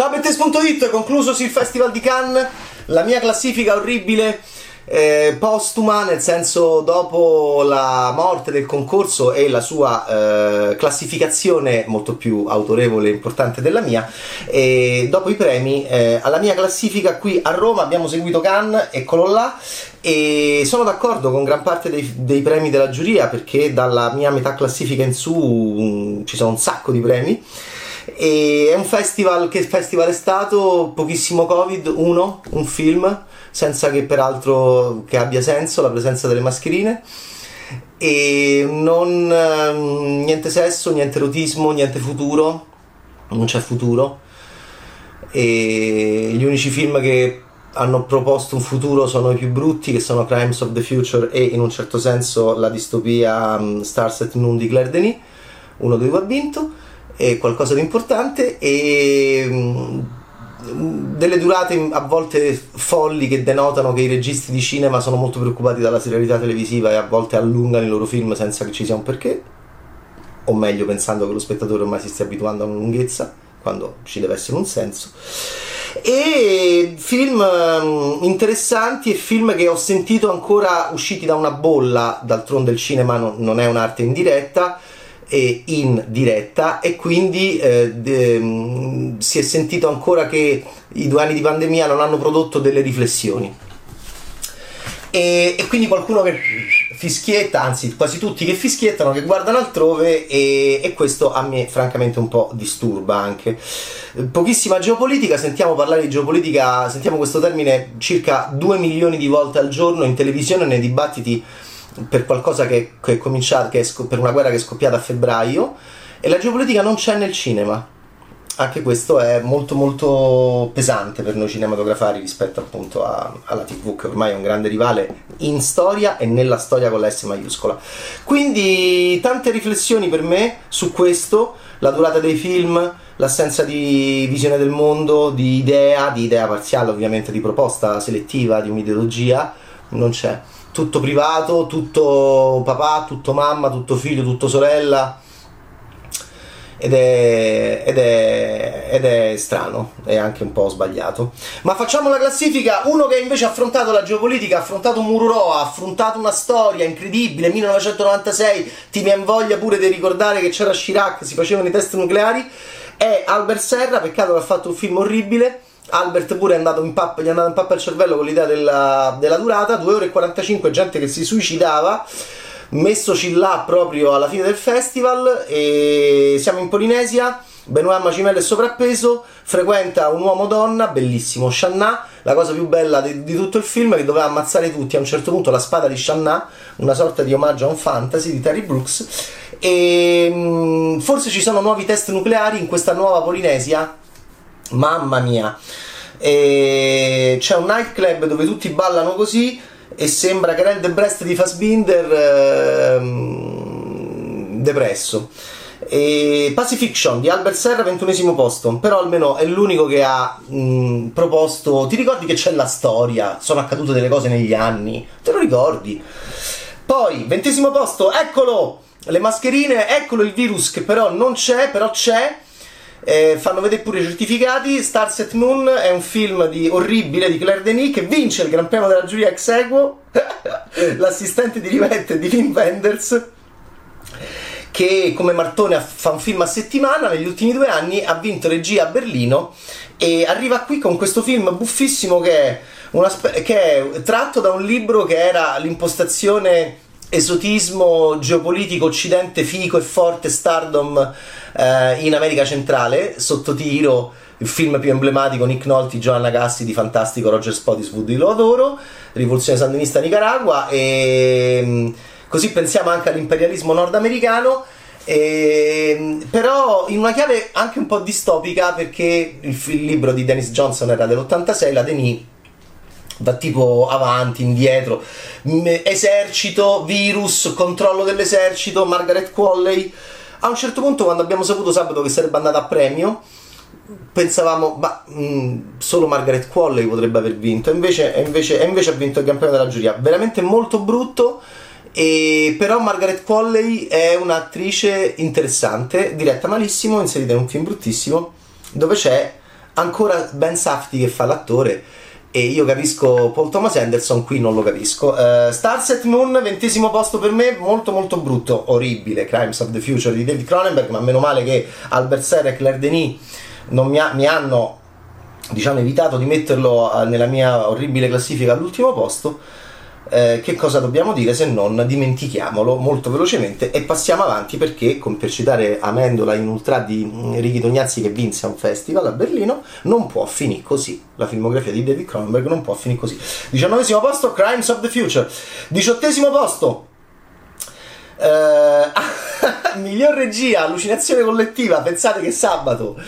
Ciao Bettes.it, conclusosi il Festival di Cannes, la mia classifica orribile eh, postuma, nel senso dopo la morte del concorso e la sua eh, classificazione molto più autorevole e importante della mia, e dopo i premi, eh, alla mia classifica qui a Roma abbiamo seguito Cannes, eccolo là, e sono d'accordo con gran parte dei, dei premi della giuria perché dalla mia metà classifica in su um, ci sono un sacco di premi. E è un festival, che festival è stato? Pochissimo Covid, uno, un film, senza che peraltro che abbia senso la presenza delle mascherine. E non ehm, niente sesso, niente erotismo, niente futuro, non c'è futuro. E gli unici film che hanno proposto un futuro sono i più brutti che sono Crimes of the Future e in un certo senso la distopia um, Stars at Noon di Claire Denis. Uno dei due ha vinto è qualcosa di importante e um, delle durate a volte folli che denotano che i registi di cinema sono molto preoccupati dalla serialità televisiva e a volte allungano i loro film senza che ci sia un perché, o meglio pensando che lo spettatore ormai si stia abituando a una lunghezza, quando ci deve essere un senso. E film mm, interessanti e film che ho sentito ancora usciti da una bolla, d'altronde il cinema non è un'arte in diretta e in diretta e quindi eh, de, mm, si è sentito ancora che i due anni di pandemia non hanno prodotto delle riflessioni. E, e, quindi qualcuno che fischietta, anzi quasi tutti che fischiettano, che guardano altrove e, e, questo a me francamente un po' disturba anche. Pochissima geopolitica, sentiamo parlare di geopolitica, sentiamo questo termine circa 2 milioni di volte al giorno in televisione nei dibattiti per qualcosa che, che è cominciato, che è, per una guerra che è scoppiata a febbraio e la geopolitica non c'è nel cinema. Anche questo è molto molto pesante per noi cinematografari rispetto appunto a, alla TV che ormai è un grande rivale in storia e nella storia con la S maiuscola. Quindi tante riflessioni per me su questo, la durata dei film, l'assenza di visione del mondo, di idea, di idea parziale ovviamente, di proposta selettiva, di un'ideologia, non c'è tutto privato, tutto papà, tutto mamma, tutto figlio, tutto sorella. Ed è, ed, è, ed è, strano è anche un po' sbagliato. Ma facciamo la classifica. Uno che invece ha affrontato la geopolitica, ha affrontato Mururo, ha affrontato una storia incredibile. 1996, ti mi voglia pure di ricordare che c'era Chirac, si facevano i test nucleari. È Albert Serra, peccato che ha fatto un film orribile Albert pure è andato in pappa, gli è andato in pappa il cervello con l'idea della, della durata, 2 ore e 45 gente che si suicidava messoci là proprio alla fine del festival e siamo in Polinesia Benoît Macimel è sovrappeso frequenta un uomo-donna bellissimo Shanna la cosa più bella di, di, tutto il film che doveva ammazzare tutti a un certo punto la spada di Shanna una sorta di omaggio a un fantasy di Terry Brooks e mh, forse ci sono nuovi test nucleari in questa nuova Polinesia mamma mia. E c'è un nightclub dove tutti ballano così e sembra Karel De Brest di Fassbinder ehm, depresso. E Pacifiction di Albert Serra, 21 posto, però almeno è l'unico che ha mh, proposto. Ti ricordi che c'è la storia? Sono accadute delle cose negli anni, te lo ricordi? Poi, 20 posto, eccolo! Le mascherine, eccolo il virus che però non c'è, però c'è eh, fanno vedere pure i certificati. Starset Moon è un film di, orribile di Claire Denis che vince il Gran Premio della giuria ex equo. L'assistente di rivette di Wim Wenders che come Martone fa un film a settimana negli ultimi due anni ha vinto regia a Berlino e arriva qui con questo film buffissimo che è, una, che è tratto da un libro che era l'impostazione esotismo geopolitico occidente fico e forte stardom eh, in America centrale sotto tiro il film più emblematico Nick Nolte, Joanna Gassi di fantastico Roger Spottiswood di Lo adoro rivoluzione sandinista Nicaragua e mm, così pensiamo anche all'imperialismo nordamericano. E, però in una chiave anche un po' distopica perché il, il libro di Dennis Johnson era dell'86 la Denis va tipo avanti, indietro, esercito, virus, controllo dell'esercito, Margaret Qualley. A un certo punto, quando abbiamo saputo sabato che sarebbe andata a premio, pensavamo, ma mh, solo Margaret Qualley potrebbe aver vinto, invece, invece, invece ha vinto il campione della giuria. Veramente molto brutto. E però Margaret Qualley è un'attrice interessante, diretta malissimo, inserita in un film bruttissimo, dove c'è ancora Ben Safti che fa l'attore e io capisco Paul Thomas Anderson, qui non lo capisco. Uh, Starset Moon, ventesimo posto per me, molto molto brutto, orribile, Crimes of the Future di David Cronenberg, ma meno male che Albert Serre e Claire Denis mi, ha, mi hanno diciamo evitato di metterlo eh, nella mia orribile classifica all'ultimo posto eh, che cosa dobbiamo dire se non dimentichiamolo molto velocemente e passiamo avanti perché, con, per citare Amendola in ultra di mm, Ricky Tognazzi che vinse un festival a Berlino, non può finire così. La filmografia di David Cronenberg non può finire così. Diciannovesimo posto, Crimes of the Future. Diciottesimo posto, Uh, miglior regia, allucinazione collettiva. Pensate che sabato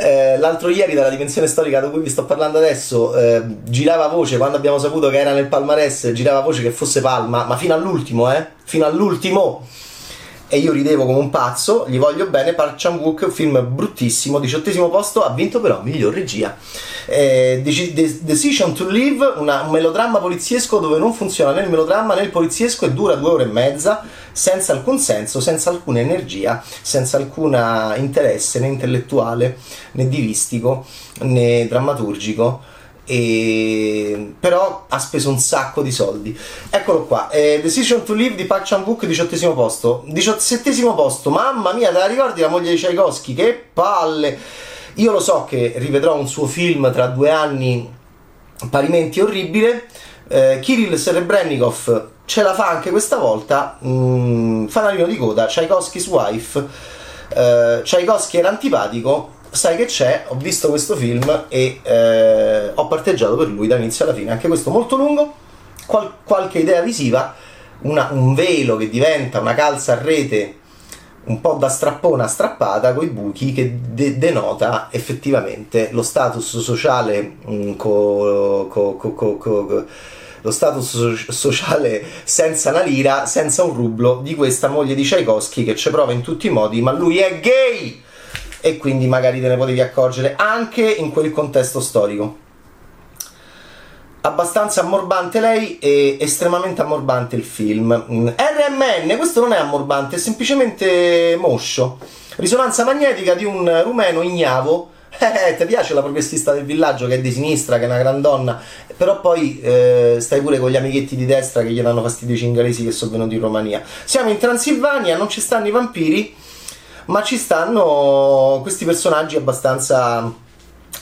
eh, l'altro ieri dalla dimensione storica di cui vi sto parlando adesso eh, girava voce quando abbiamo saputo che era nel palmarès girava voce che fosse Palma ma fino all'ultimo eh fino all'ultimo e io ridevo come un pazzo, gli voglio bene, Park Chan-wook, un film bruttissimo, diciottesimo posto, ha vinto però miglior regia. Eh, Decision to Live, una, un melodramma poliziesco dove non funziona né il melodramma né il poliziesco e dura due ore e mezza, senza alcun senso, senza alcuna energia, senza alcun interesse né intellettuale né divistico né drammaturgico e... però ha speso un sacco di soldi. Eccolo qua, eh, Decision to Live di Park Chan-wook, diciottesimo posto. Diciassettesimo posto, mamma mia, te la ricordi la moglie di Tchaikovsky? Che palle! Io lo so che rivedrò un suo film tra due anni parimenti orribile. Eh, Kirill Serebrennikov ce la fa anche questa volta. Mm, fanalino di coda, Tchaikovsky's Wife. Eh, Tchaikovsky era antipatico, sai che c'è, ho visto questo film e eh, ho parteggiato per lui dall'inizio alla fine, anche questo molto lungo, qual- qualche idea visiva, una, un velo che diventa una calza a rete un po' da strappona strappata con i buchi che de- denota effettivamente lo status sociale mh, co- co- co- lo status sociale senza una lira, senza un rublo di questa moglie di Tchaikovsky che ci prova in tutti i modi, ma lui è gay! e quindi magari te ne potevi accorgere anche in quel contesto storico. Abbastanza ammorbante lei e estremamente ammorbante il film. RMN, questo non è ammorbante, è semplicemente moscio. Risonanza magnetica di un rumeno ignavo. Eh, ti piace la progressista del villaggio che è di sinistra, che è una gran donna, però poi eh, stai pure con gli amichetti di destra che gli danno fastidio i cingalesi che sono venuti in Romania. Siamo in Transilvania, non ci stanno i vampiri, ma ci stanno questi personaggi abbastanza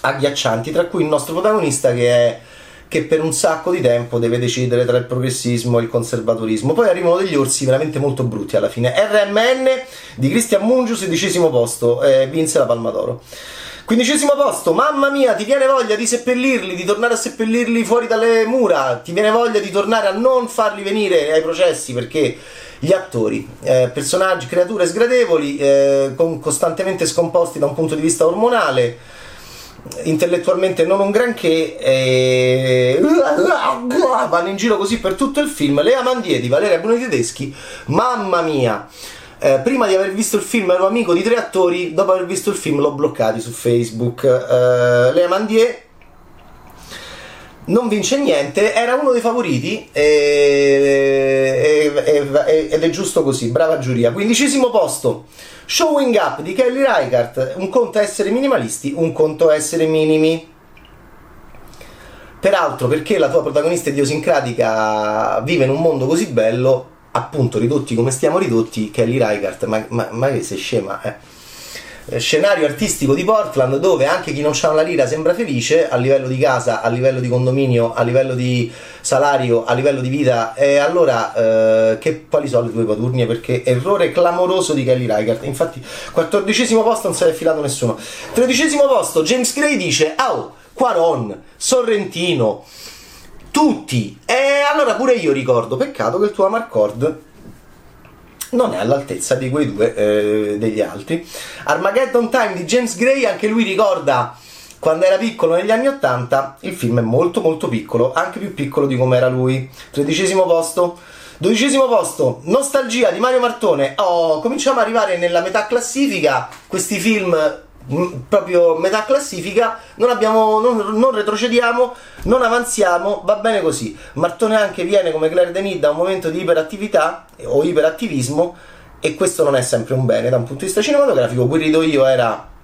agghiaccianti, tra cui il nostro protagonista che è che per un sacco di tempo deve decidere tra il progressismo e il conservatorismo. Poi arrivano degli orsi veramente molto brutti alla fine. RMN di Christian Mungius, sedicesimo posto, eh, vinse la Palma d'Oro. Quindicesimo posto, mamma mia, ti viene voglia di seppellirli, di tornare a seppellirli fuori dalle mura, ti viene voglia di tornare a non farli venire ai processi perché gli attori, eh, personaggi, creature sgradevoli, eh, con, costantemente scomposti da un punto di vista ormonale, intellettualmente non un granché, eh, vanno in giro così per tutto il film. Lea Mandieti, Valeria Bruni Tedeschi, mamma mia! Eh, prima di aver visto il film ero amico di tre attori, dopo aver visto il film l'ho bloccati su Facebook. Eh, Lea Mandier non vince niente, era uno dei favoriti e, e, e, ed è giusto così, brava giuria. Quindicesimo posto, Showing Up di Kelly Reichardt, un conto essere minimalisti, un conto essere minimi. Peraltro, perché la tua protagonista idiosincratica vive in un mondo così bello, appunto ridotti come stiamo ridotti, Kelly Reichardt, ma, ma, ma che sei scema, eh. Eh, scenario artistico di Portland dove anche chi non ha una lira sembra felice a livello di casa, a livello di condominio, a livello di salario, a livello di vita. E allora eh, che, quali sono le tue paturnie? Perché errore clamoroso di Kelly Reichardt. Infatti quattordicesimo posto non si è filato nessuno. Tredicesimo posto James Gray dice oh, Quaron, Sorrentino tutti e allora pure io ricordo peccato che il tuo Amarcord non è all'altezza di quei due eh, degli altri. Armageddon Time di James Gray, anche lui ricorda quando era piccolo negli anni 80, il film è molto molto piccolo, anche più piccolo di come era lui. Tredicesimo posto. Dodicesimo posto, Nostalgia di Mario Martone. Oh, cominciamo ad arrivare nella metà classifica. Questi film proprio metà classifica, non, abbiamo, non, non, retrocediamo, non avanziamo, va bene così. Martone anche viene come Claire Denis da un momento di iperattività o iperattivismo e questo non è sempre un bene da un punto di vista cinematografico. Qui rido io era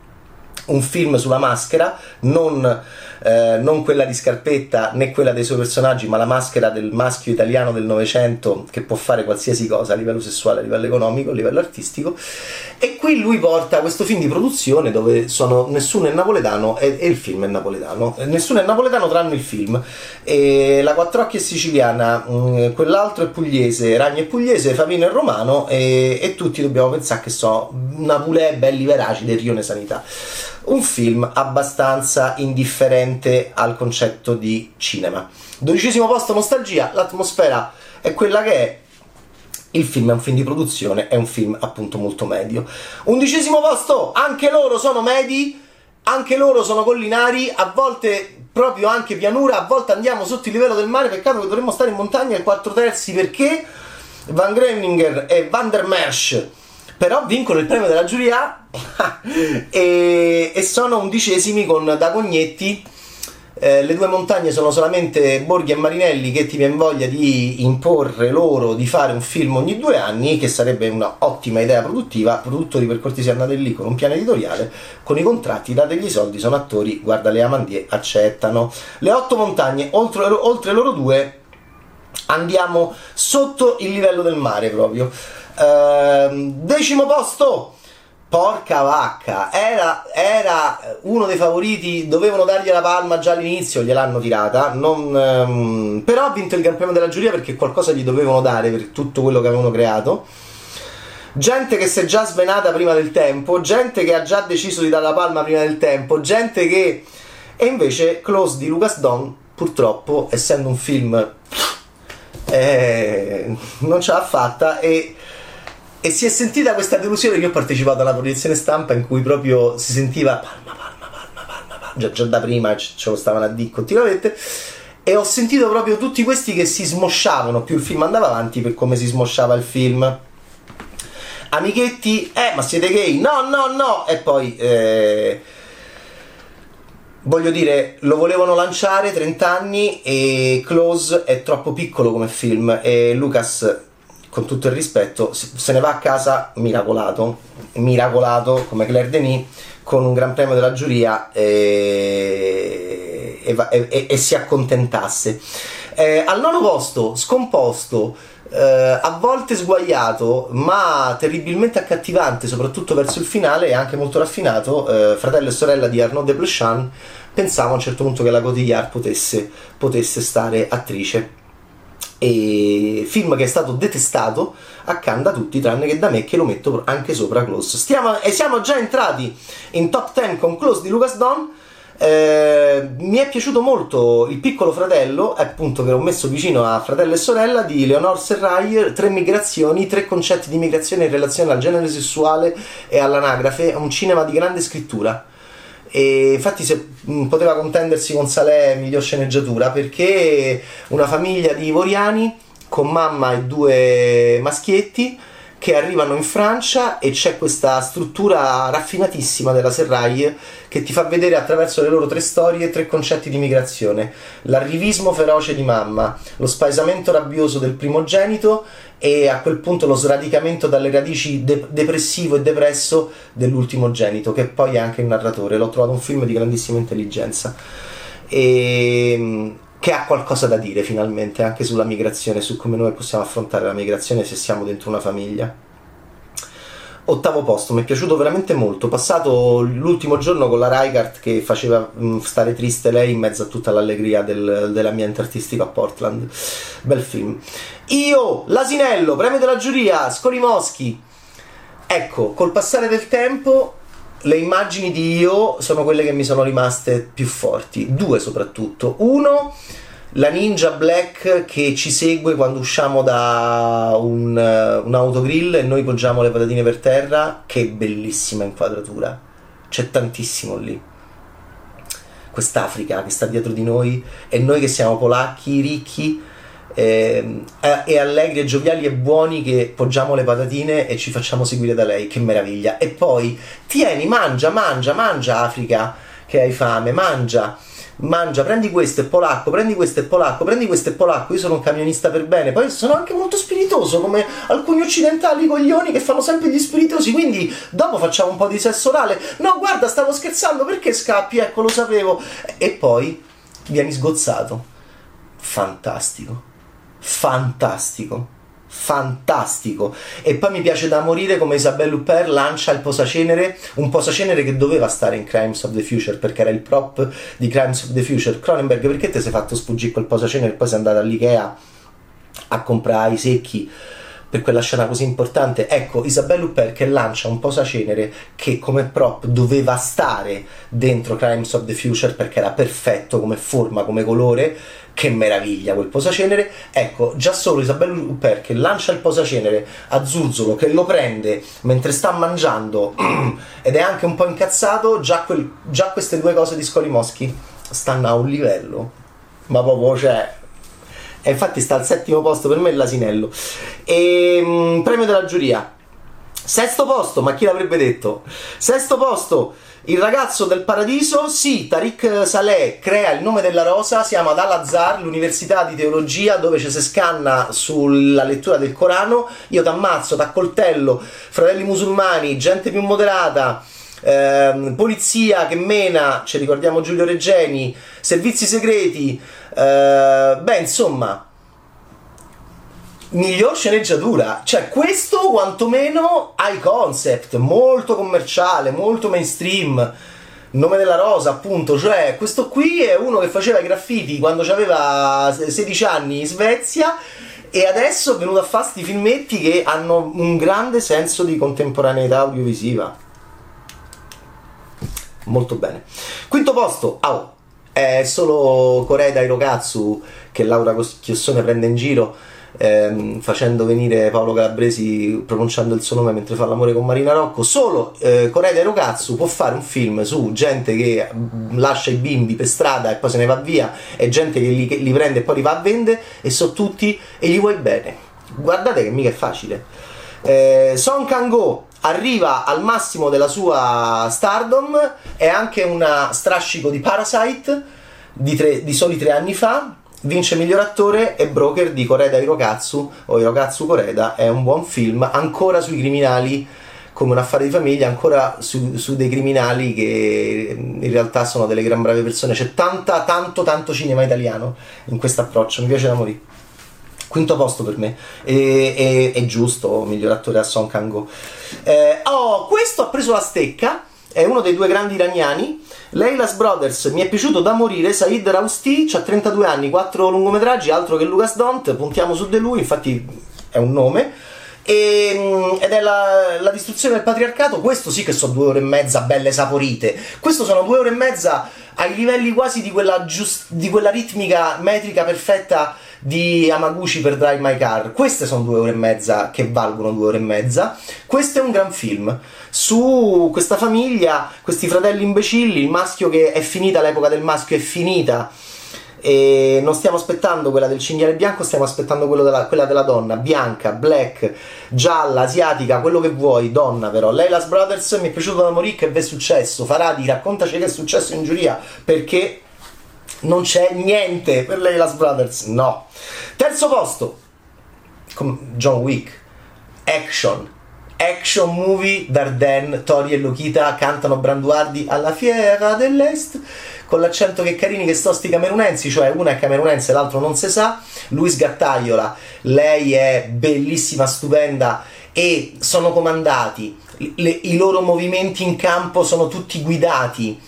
un film sulla maschera, non eh, non quella di Scarpetta né quella dei suoi personaggi, ma la maschera del maschio italiano del Novecento che può fare qualsiasi cosa a livello sessuale, a livello economico, a livello artistico. E qui lui porta questo film di produzione dove sono, nessuno è napoletano e, e il film è napoletano. Nessuno è napoletano tranne il film. E la Quattrocchi è siciliana, mh, mm, quell'altro è pugliese, Ragno è pugliese, Favino è romano e, e tutti dobbiamo pensare che sono Napulè belli veraci del Rione Sanità un film abbastanza indifferente al concetto di cinema. Dodicesimo posto nostalgia, l'atmosfera è quella che è. Il film è un film di produzione, è un film appunto molto medio. Undicesimo posto, anche loro sono medi, anche loro sono collinari, a volte proprio anche pianura, a volte andiamo sotto il livello del mare, peccato che dovremmo stare in montagna ai 4 terzi perché Van Greninger e Van der Mersch però vincono il premio della giuria e, e, sono undicesimi con Dagognetti. Eh, le due montagne sono solamente Borghi e Marinelli che ti viene voglia di imporre loro di fare un film ogni due anni, che sarebbe un'ottima idea produttiva. Produttori per cortesia andate lì con un piano editoriale, con i contratti, dategli i soldi, sono attori, guarda le Amandie, accettano. Le otto montagne, oltre, oltre loro due, andiamo sotto il livello del mare proprio. Ehm, decimo posto. Porca vacca, era, era, uno dei favoriti, dovevano dargli la palma già all'inizio, gliel'hanno tirata, non, um, però ha vinto il Gran della giuria perché qualcosa gli dovevano dare per tutto quello che avevano creato. Gente che si è già svenata prima del tempo, gente che ha già deciso di dare la palma prima del tempo, gente che... E invece Close di Lucas Don, purtroppo, essendo un film, eh, non ce l'ha fatta e e si è sentita questa delusione che ho partecipato alla proiezione stampa in cui proprio si sentiva palma, palma, palma, palma, palma. Già, già da prima ce lo stavano a dire continuamente. E ho sentito proprio tutti questi che si smosciavano più il film andava avanti per come si smosciava il film. Amichetti, eh, ma siete gay? No, no, no! E poi, eh, voglio dire, lo volevano lanciare 30 anni e Close è troppo piccolo come film e Lucas con tutto il rispetto, se ne va a casa miracolato, miracolato come Claire Denis con un gran premio della giuria e, e, e, e si accontentasse. Eh, al nono posto, scomposto, eh, a volte sguagliato, ma terribilmente accattivante, soprattutto verso il finale e anche molto raffinato, eh, fratello e sorella di Arnaud de Plechan, pensavo a un certo punto che la Cotillard potesse, potesse stare attrice e film che è stato detestato accanto a tutti tranne che da me che lo metto anche sopra Close. Stiamo, e siamo già entrati in top 10 con Close di Lucas Don eh, mi è piaciuto molto Il piccolo fratello, appunto che l'ho messo vicino a Fratello e sorella di Leonor Serraglier, tre migrazioni, tre concetti di migrazione in relazione al genere sessuale e all'anagrafe, un cinema di grande scrittura e infatti se, mh, poteva contendersi con Salè miglior sceneggiatura perché una famiglia di ivoriani con mamma e due maschietti che arrivano in Francia e c'è questa struttura raffinatissima della Serraille che ti fa vedere attraverso le loro tre storie tre concetti di migrazione: l'arrivismo feroce di mamma, lo spaesamento rabbioso del primogenito e a quel punto lo sradicamento dalle radici de- depressivo e depresso dell'ultimogenito, che poi è anche il narratore. L'ho trovato un film di grandissima intelligenza. E che ha qualcosa da dire finalmente anche sulla migrazione, su come noi possiamo affrontare la migrazione se siamo dentro una famiglia. Ottavo posto, mi è piaciuto veramente molto. Passato l'ultimo giorno con la Reichardt che faceva mm, stare triste lei in mezzo a tutta l'allegria del, dell'ambiente artistico a Portland. Bel film. Io, l'asinello, premio della giuria, Scorimoschi. Ecco, col passare del tempo le immagini di io sono quelle che mi sono rimaste più forti, due soprattutto. Uno, la Ninja Black che ci segue quando usciamo da un, un autogrill e noi poggiamo le patatine per terra, che bellissima inquadratura, c'è tantissimo lì. Quest'Africa che sta dietro di noi e noi che siamo polacchi, ricchi, eh, e allegri e gioviali e buoni che poggiamo le patatine e ci facciamo seguire da lei, che meraviglia. E poi tieni, mangia, mangia, mangia Africa che hai fame, mangia. mangia, prendi questo e polacco, prendi questo e polacco, prendi questo e polacco, io sono un camionista per bene, poi sono anche molto spiritoso come alcuni occidentali coglioni che fanno sempre gli spiritosi, quindi dopo facciamo un po' di sesso orale, no guarda stavo scherzando, perché scappi? Ecco lo sapevo, e poi vieni sgozzato, fantastico, fantastico. Fantastico. E poi mi piace da morire come Isabelle Huppert lancia il posacenere un posacenere che doveva stare in Crimes of the Future perché era il prop di Crimes of the Future. Cronenberg perché ti sei fatto sfuggire quel posacenere e poi sei andato all'Ikea a comprare i secchi per quella scena così importante. Ecco, Isabelle Huppert che lancia un posacenere che come prop doveva stare dentro Crimes of the Future perché era perfetto come forma, come colore. Che meraviglia quel posacenere. Ecco, già solo Isabelle Huppert che lancia il posacenere a Zurzolo, che lo prende mentre sta mangiando ed è anche un po' incazzato, già, quel, già queste due cose di Scolimoschi stanno a un livello. Ma proprio, cioè, e infatti sta al settimo posto per me l'asinello. E, mh, premio della giuria. Sesto posto, ma chi l'avrebbe detto? Sesto posto, il ragazzo del paradiso, sì, Tariq Saleh crea il nome della rosa, siamo ad Al-Azhar, l'università di teologia dove ci si scanna sulla lettura del Corano, io t'ammazzo, t'accoltello, fratelli musulmani, gente più moderata, ehm, polizia che mena, ci ricordiamo Giulio Reggeni, servizi segreti, eh, beh, insomma, miglior sceneggiatura. Cioè, questo quantomeno ha i concept, molto commerciale, molto mainstream. Nome della rosa, appunto, cioè questo qui è uno che faceva i graffiti quando aveva 16 anni in Svezia e adesso è venuto a fare questi filmetti che hanno un grande senso di contemporaneità audiovisiva. Molto bene. Quinto posto, oh, è solo Corei dai Rokatsu che Laura Chiossone prende in giro ehm, facendo venire Paolo Calabresi pronunciando il suo nome mentre fa l'amore con Marina Rocco. Solo eh, Corei dai Rokatsu può fare un film su gente che mm, lascia i bimbi per strada e poi se ne va via e gente che li, li prende e poi li va a vendere e so tutti e gli vuoi bene. Guardate che mica è facile. Eh, Song Kang-go arriva al massimo della sua stardom, è anche una strascico di Parasite di, tre, di soli tre anni fa, vince miglior attore e broker di Koreda Hirokatsu o Hirokatsu Koreda, è un buon film ancora sui criminali come un affare di famiglia, ancora su, su, dei criminali che in realtà sono delle gran brave persone. C'è tanta, tanto, tanto cinema italiano in questo approccio, mi piace da morire quinto posto per me. E, è giusto, miglior attore a Song Kang-go. Eh, oh, questo ha preso la stecca. È uno dei due grandi iraniani. Leila's Brothers mi è piaciuto da morire. Said Rausti ha 32 anni, 4 lungometraggi, altro che Lucas Dont. Puntiamo su di lui, infatti è un nome. E, mm, ed è la, la, distruzione del patriarcato. Questo sì che sono due ore e mezza belle saporite. Questo sono due ore e mezza ai livelli quasi di quella, giust- di quella ritmica metrica perfetta di Amaguchi per Drive My Car. Queste sono due ore e mezza che valgono due ore e mezza. Questo è un gran film su questa famiglia, questi fratelli imbecilli, il maschio che è finita, l'epoca del maschio è finita. E non stiamo aspettando quella del cinghiale bianco, stiamo aspettando della, quella della donna, bianca, black, gialla, asiatica, quello che vuoi, donna però. Leila's Brothers mi è piaciuto da morire che è successo. Faradi, raccontaci che è successo in giuria perché non c'è niente per lei Las Brothers, no. Terzo posto, John Wick, action, action movie, Darden, Tori e Lokita cantano Branduardi alla fiera dell'Est con l'accento che carini che sto sti camerunensi, cioè una è camerunense e l'altro non si sa, Luis Gattagliola, lei è bellissima, stupenda e sono comandati, le, i loro movimenti in campo sono tutti guidati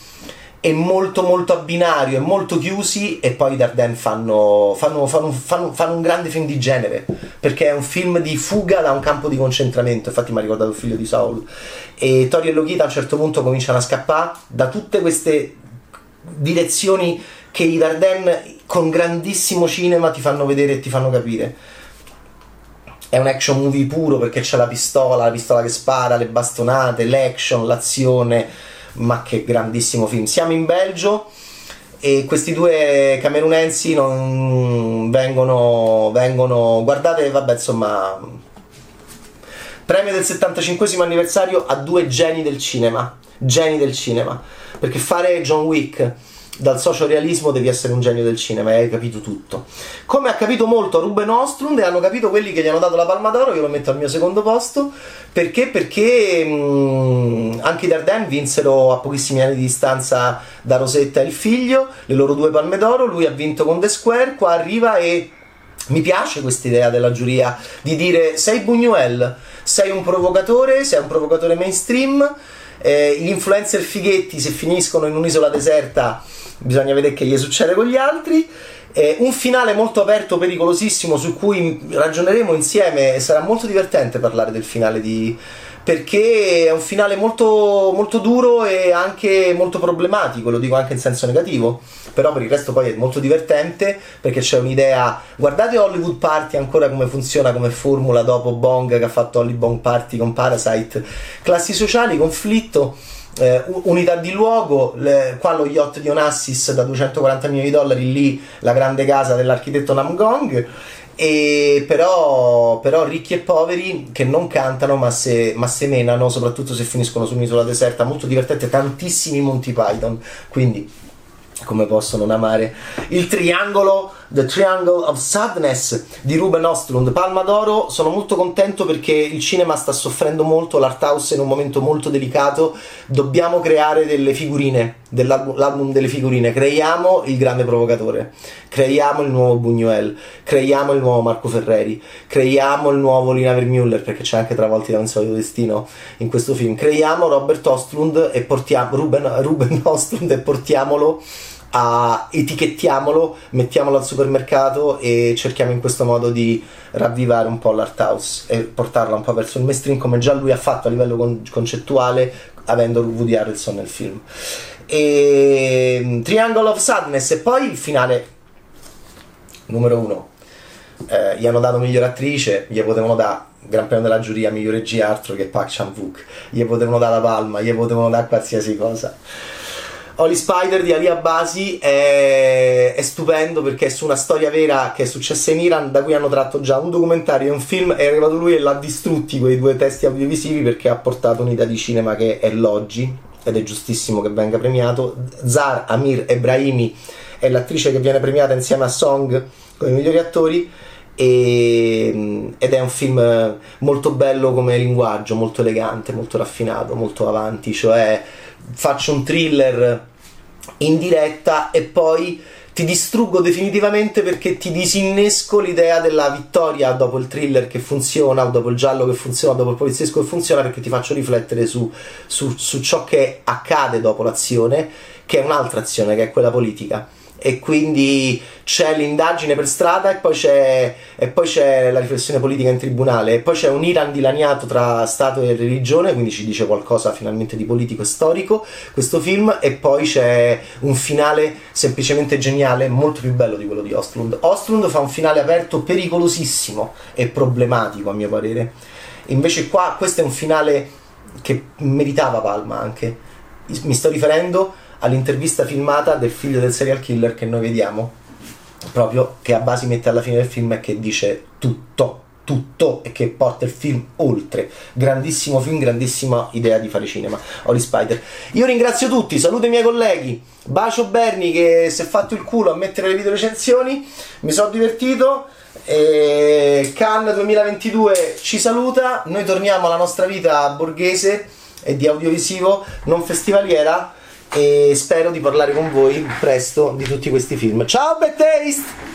è molto molto a binario, è molto chiusi e poi i Darden fanno, fanno, fanno, fanno, un grande film di genere perché è un film di fuga da un campo di concentramento. Infatti mi ha ricordato il figlio di Saul. E Tori e Lokita a un certo punto cominciano a scappare da tutte queste direzioni che i Darden con grandissimo cinema ti fanno vedere e ti fanno capire. È un action movie puro perché c'è la pistola, la pistola che spara, le bastonate, l'action, l'azione ma che grandissimo film. Siamo in Belgio e questi due camerunensi non vengono, vengono guardate, vabbè, insomma, premio del 75 anniversario a due geni del cinema, geni del cinema, perché fare John Wick dal sociorealismo devi essere un genio del cinema e hai capito tutto. Come ha capito molto Ruben Ostrund e hanno capito quelli che gli hanno dato la Palma d'Oro, io lo metto al mio secondo posto, perché? Perché mh, anche i Dardenne vinsero a pochissimi anni di distanza da Rosetta e il figlio, le loro due Palme d'Oro, lui ha vinto con The Square, qua arriva e mi piace questa idea della giuria di dire sei Buñuel, sei un provocatore, sei un provocatore mainstream, eh, gli influencer fighetti se finiscono in un'isola deserta bisogna vedere che gli succede con gli altri. Eh, un finale molto aperto, pericolosissimo, su cui ragioneremo insieme sarà molto divertente parlare del finale di, perché è un finale molto, molto duro e anche molto problematico, lo dico anche in senso negativo, però per il resto poi è molto divertente perché c'è un'idea, guardate Hollywood Party ancora come funziona come formula dopo Bong che ha fatto Hollywood Bong Party con Parasite, classi sociali, conflitto. Eh, unità di luogo, le, qua lo yacht di Onassis da 240 milioni di dollari, lì la grande casa dell'architetto Namgong e però, però, ricchi e poveri che non cantano ma se, ma menano, soprattutto se finiscono su un'isola deserta, molto divertente, tantissimi Monty Python, quindi come posso non amare il triangolo The Triangle of Sadness di Ruben Ostlund Palma d'Oro sono molto contento perché il cinema sta soffrendo molto l'art house è in un momento molto delicato. Dobbiamo creare delle figurine dell'album delle figurine. Creiamo il grande provocatore. Creiamo il nuovo Buñuel. Creiamo il nuovo Marco Ferreri. Creiamo il nuovo Lina Vermüller perché c'è anche Travolti da un solito destino in questo film. Creiamo Robert Ostlund e portiamo Ruben, Ruben Ostlund e portiamolo a etichettiamolo, mettiamolo al supermercato e cerchiamo in questo modo di ravvivare un po' l'art house e portarla un po' verso il mainstream come già lui ha fatto a livello con- concettuale avendo Woody Harrelson nel film. E mm, Triangle of Sadness e poi il finale numero uno. Eh, gli hanno dato miglior attrice, gli potevano dare Gran Premio della giuria, miglior regia altro che Park Chan-wook, gli potevano dare la palma, gli potevano dare qualsiasi cosa. Holy Spider di Ali Abbasi è, è, stupendo perché è su una storia vera che è successa in Iran da cui hanno tratto già un documentario e un film è arrivato lui e l'ha distrutti quei due testi audiovisivi perché ha portato un'idea di cinema che è l'oggi ed è giustissimo che venga premiato. Zar Amir Ebrahimi è l'attrice che viene premiata insieme a Song come migliori attori e, ed è un film molto bello come linguaggio molto elegante, molto raffinato, molto avanti cioè faccio un thriller in diretta e poi ti distruggo definitivamente perché ti disinnesco l'idea della vittoria dopo il thriller che funziona, dopo il giallo che funziona, dopo il poliziesco che funziona, perché ti faccio riflettere su, su, su ciò che accade dopo l'azione, che è un'altra azione, che è quella politica e quindi c'è l'indagine per strada e poi, e poi c'è, la riflessione politica in tribunale e poi c'è un Iran dilaniato tra Stato e religione, quindi ci dice qualcosa finalmente di politico e storico questo film e poi c'è un finale semplicemente geniale, molto più bello di quello di Ostlund. Ostlund fa un finale aperto pericolosissimo e problematico a mio parere, invece qua questo è un finale che meritava Palma anche. Mi sto riferendo all'intervista filmata del figlio del serial killer che noi vediamo proprio che a base mette alla fine del film e che dice tutto tutto e che porta il film oltre. Grandissimo film, grandissima idea di fare cinema. Oli Spider. Io ringrazio tutti, saluto i miei colleghi. Bacio Berni che si è fatto il culo a mettere le video recensioni. Mi sono divertito. E Cannes 2022 ci saluta. Noi torniamo alla nostra vita borghese e di audiovisivo, non festivaliera e spero di parlare con voi presto di tutti questi film. Ciao Bad Taste!